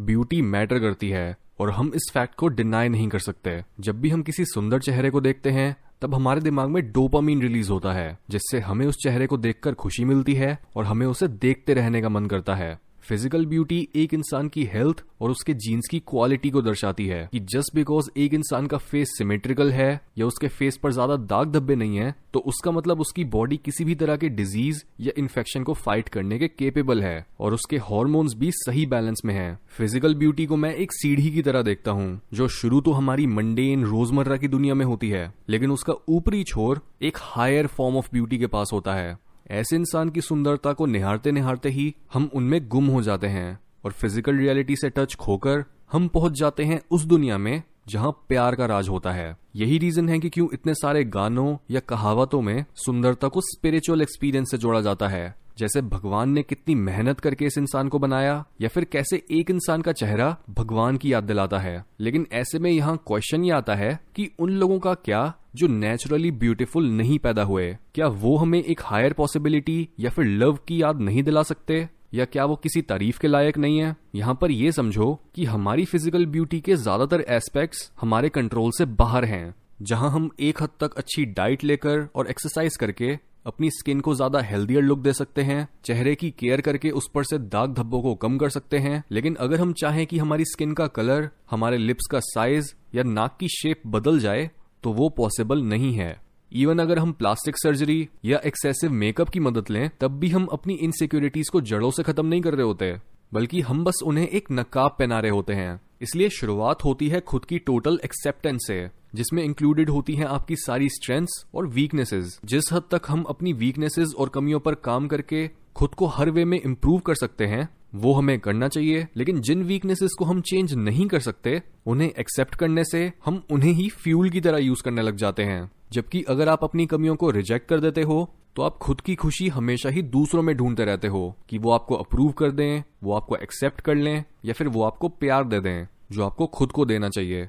Beauty matter करती है और हम इस फैक्ट को डिनाई नहीं कर सकते। जब भी हम किसी सुंदर चेहरे को देखते हैं, तब हमारे दिमाग में डोपामीन रिलीज़ होता है, जिससे हमें उस चेहरे को देखकर खुशी मिलती है और हमें उसे देखते रहने का मन करता है। फ़िज़िकल ब्यूटी एक इंसान की हेल्थ और उसके जीन्स की क्वालिटी को दर्शाती है कि जस्ट बिकॉज़ एक इंसान का फेस सिमेट्रिकल है या उसके फेस पर ज़्यादा दाग धब्बे नहीं है तो उसका मतलब उसकी बॉडी किसी भी तरह के डिज़ीज़ या इन्फेक्शन को फाइट करने के केपेबल है और उसके हॉर्मोन्स भी सही बैलेंस में है। फ़िज़िकल ब्यूटी को मैं एक सीढ़ी की तरह देखता हूँ, जो शुरू तो हमारी मंडेन रोज़मर्रा की दुनिया में होती है, लेकिन उसका ऊपरी छोर एक हायर फॉर्म ऑफ़ ब्यूटी के पास होता है। ऐसे इंसान की सुंदरता को निहारते निहारते ही हम उनमें गुम हो जाते हैं और फ़िज़िकल रियलिटी से टच खोकर हम पहुँच जाते हैं उस दुनिया में जहाँ प्यार का राज होता है। यही रीजन है कि क्यों इतने सारे गानों या कहावतों में सुंदरता को स्पिरिचुअल एक्सपीरियंस से जोड़ा जाता है। जैसे भगवान ने कितनी मेहनत करके इस इंसान को बनाया या फिर कैसे एक इंसान का चेहरा भगवान की याद दिलाता है। लेकिन ऐसे में यहाँ क्वेश्चन ये आता है कि उन लोगों का क्या जो नेचुरली ब्यूटीफुल नहीं पैदा हुए, क्या वो हमें एक हायर पॉसिबिलिटी या फिर लव की याद नहीं दिला सकते? या क्या वो किसी तारीफ़ के लायक नहीं है? यहाँ पर ये समझो कि हमारी फ़िज़िकल ब्यूटी के ज़्यादातर एस्पेक्ट्स हमारे कंट्रोल से बाहर हैं, जहाँ हम एक हद तक अच्छी डाइट लेकर और एक्सरसाइज करके अपनी स्किन को ज़्यादा हेल्दियर लुक दे सकते हैं, चेहरे की केयर करके उस पर से दाग धब्बों को कम कर सकते हैं। लेकिन अगर हम चाहें कि हमारी स्किन का कलर हमारे लिप्स का साइज़ या नाक की शेप बदल जाए तो वो पॉसिबल नहीं है। इवन अगर हम प्लास्टिक सर्जरी या एक्सेसिव मेकअप की मदद लें, तब भी हम अपनी इनसिक्योरिटीज को जड़ों से खत्म नहीं कर रहे होते, बल्कि हम बस उन्हें एक नकाब पहना रहे होते हैं। इसलिए शुरुआत होती है खुद की टोटल एक्सेप्टेंस से, जिसमें इंक्लूडेड होती हैं आपकी सारी स्ट्रेंथ्स और वीकनेसेस जिस हद तक हम अपनी वीकनेसेस और कमियों पर काम करके खुद को हर वे में इम्प्रूव कर सकते हैं वो हमें करना चाहिए, लेकिन जिन वीकनेसेस को हम चेंज नहीं कर सकते, उन्हें एक्सेप्ट करने से हम उन्हें ही फ्यूल की तरह यूज़ करने लग जाते हैं। जबकि अगर आप अपनी कमियों को रिजेक्ट कर देते हो तो आप खुद की खुशी हमेशा ही दूसरों में ढूंढते रहते हो कि वो आपको अप्रूव कर दें, वो आपको एक्सेप्ट कर लें, या फिर वो आपको प्यार दे दें, जो आपको खुद को देना चाहिए।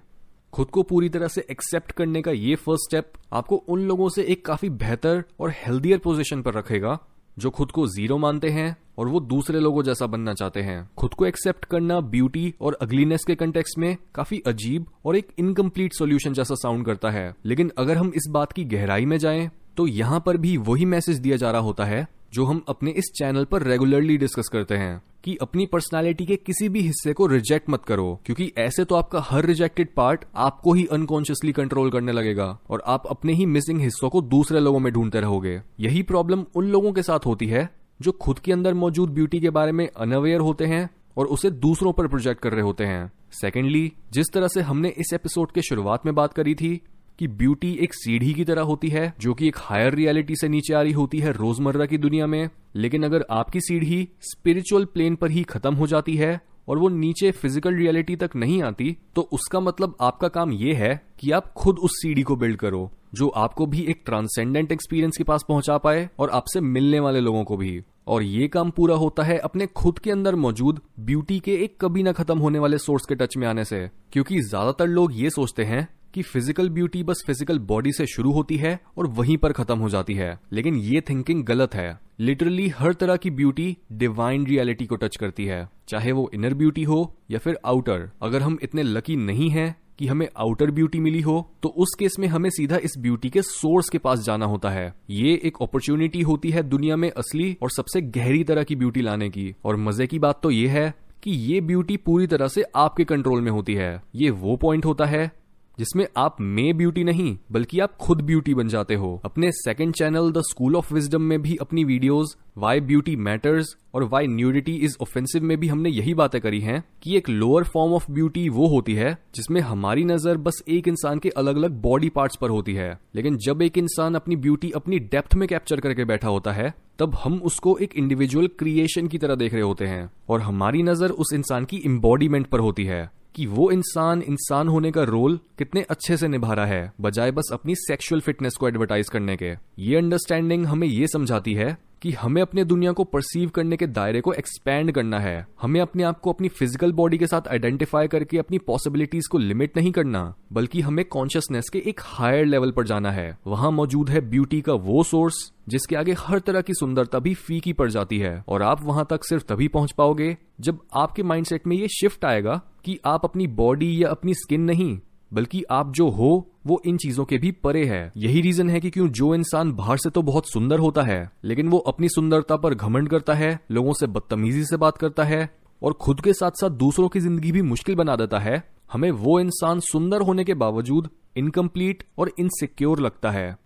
खुद को पूरी तरह से एक्सेप्ट करने का ये फ़र्स्ट स्टेप आपको उन लोगों से एक काफ़ी बेहतर और हेल्दियर पोजीशन पर रखेगा जो खुद को ज़ीरो मानते हैं और वो दूसरे लोगों जैसा बनना चाहते हैं। खुद को एक्सेप्ट करना ब्यूटी और अगलीनेस के कंटेक्स में काफ़ी अजीब और एक इनकम्प्लीट सोल्यूशन जैसा साउंड करता है। लेकिन अगर हम इस बात की गहराई में जाएँ तो यहाँ पर भी वही मैसेज दिया जा रहा होता है जो हम अपने इस चैनल पर रेगुलरली डिस्कस करते हैं, कि अपनी पर्सनालिटी के किसी भी हिस्से को रिजेक्ट मत करो, क्योंकि ऐसे तो आपका हर रिजेक्टेड पार्ट आपको ही अनकॉन्शियसली कंट्रोल करने लगेगा, और आप अपने ही मिसिंग हिस्सों को दूसरे लोगों में ढूंढते रहोगे। यही प्रॉब्लम उन लोगों के साथ होती है, जो खुद के अंदर मौजूद ब्यूटी के बारे में अनअवेयर होते हैं, और उसे दूसरों पर प्रोजेक्ट कर रहे होते हैं। सेकेंडली जिस तरह से हमने इस एपिसोड के शुरुआत में बात करी थी कि ब्यूटी एक सीढ़ी की तरह होती है, जो कि एक हायर रियलिटी से नीचे आ रही होती है रोज़मर्रा की दुनिया में। लेकिन अगर आपकी सीढ़ी स्पिरिचुअल प्लेन पर ही खत्म हो जाती है और वो नीचे फ़िज़िकल रियलिटी तक नहीं आती तो उसका मतलब आपका काम ये है कि आप खुद उस सीढ़ी को बिल्ड करो, जो आपको भी एक ट्रांसेंडेंट एक्सपीरियंस के पास पहुँचा पाए और आपसे मिलने वाले लोगों को भी। और ये काम पूरा होता है अपने खुद के अंदर मौजूद ब्यूटी के एक कभी ना खत्म होने वाले सोर्स के टच में आने से, क्योंकि ज़्यादातर लोग ये सोचते हैं कि फ़िज़िकल ब्यूटी बस फ़िज़िकल बॉडी से शुरू होती है और वहीं पर खत्म हो जाती है। लेकिन ये थिंकिंग गलत है। लिटरली हर तरह की ब्यूटी डिवाइन रियलिटी को टच करती है। चाहे वो इनर ब्यूटी हो या फिर आउटर अगर हम इतने लकी नहीं हैं कि हमें आउटर ब्यूटी मिली हो तो उस केस में हमें सीधा इस ब्यूटी के सोर्स के पास जाना होता है। ये एक अपॉर्चुनिटी होती है दुनिया में असली और सबसे गहरी तरह की ब्यूटी लाने की। और मज़े की बात तो ये है कि ये ब्यूटी पूरी तरह से आपके कंट्रोल में होती है। ये वो पॉइंट होता है जिसमें आप मे ब्यूटी नहीं, बल्कि आप खुद ब्यूटी बन जाते हो। अपने second channel the school of wisdom में भी अपनी वीडियोस वाई ब्यूटी मैटर्स और वाई न्यूडिटी इज़ ऑफेंसिव में भी हमने यही बातें करी हैं कि एक लोअर फॉर्म ऑफ़ ब्यूटी वो होती है, जिसमें हमारी नज़र बस एक इंसान के अलग अलग बॉडी पार्ट्स पर होती है। लेकिन जब एक इंसान अपनी ब्यूटी अपनी डेप्थ में कैप्चर करके बैठा होता है, तब हम उसको एक इंडिविजुअल क्रिएशन की तरह देख रहे होते हैं और हमारी नज़र उस इंसान की इम्बॉडीमेंट पर होती है। कि वो इंसान इंसान होने का रोल कितने अच्छे से निभा रहा है, बजाय बस अपनी सेक्सुअल फिटनेस को एडवर्टाइज करने के। ये अंडरस्टैंडिंग हमें ये समझाती है कि हमें अपने दुनिया को परसीव करने के दायरे को एक्सपैंड करना है। हमें अपने आप को अपनी फ़िज़िकल बॉडी के साथ आइडेंटिफाई करके अपनी पॉसिबिलिटीज को लिमिट नहीं करना, बल्कि हमें कॉन्शियसनेस के एक हायर लेवल पर जाना है। वहाँ मौजूद है ब्यूटी का वो सोर्स जिसके आगे हर तरह की सुंदरता भी फीकी पड़ जाती है। और आप वहाँ तक सिर्फ़ तभी पहुँच पाओगे जब आपके माइंडसेट में ये शिफ्ट आएगा कि आप अपनी बॉडी या अपनी स्किन नहीं, बल्कि आप जो हो, वो इन चीज़ों के भी परे है। यही रीजन है कि क्यों जो इंसान बाहर से तो बहुत सुंदर होता है, लेकिन वो अपनी सुंदरता पर घमंड करता है, लोगों से बदतमीजी से बात करता है, और खुद के साथ साथ दूसरों की ज़िंदगी भी मुश्किल बना देता है। हमें वो इंसान सुंदर होने के बावजूद इनकम्प्लीट और इनसिक्योर लगता है।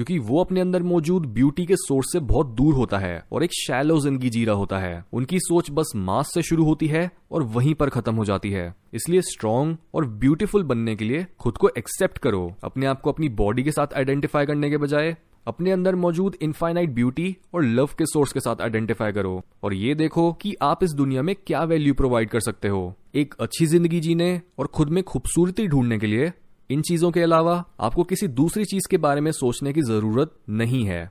क्योंकि वो अपने अंदर मौजूद ब्यूटी के सोर्स से बहुत दूर होता है और एक शैलो ज़िंदगी जी रहा होता है। उनकी सोच बस मास से शुरू होती है और वहीं पर खत्म हो जाती है। इसलिए स्ट्रॉन्ग और ब्यूटीफुल बनने के लिए खुद को एक्सेप्ट करो। अपने आप को अपनी बॉडी के साथ आइडेंटिफाई करने के बजाय अपने अंदर मौजूद इनफाइनाइट ब्यूटी और लव के सोर्स के साथ आइडेंटिफाई करो। और ये देखो कि आप इस दुनिया में क्या वैल्यू प्रोवाइड कर सकते हो। एक अच्छी ज़िंदगी जीने और खुद में खूबसूरती ढूँढने के लिए इन चीज़ों के अलावा आपको किसी दूसरी चीज़ के बारे में सोचने की ज़रूरत नहीं है।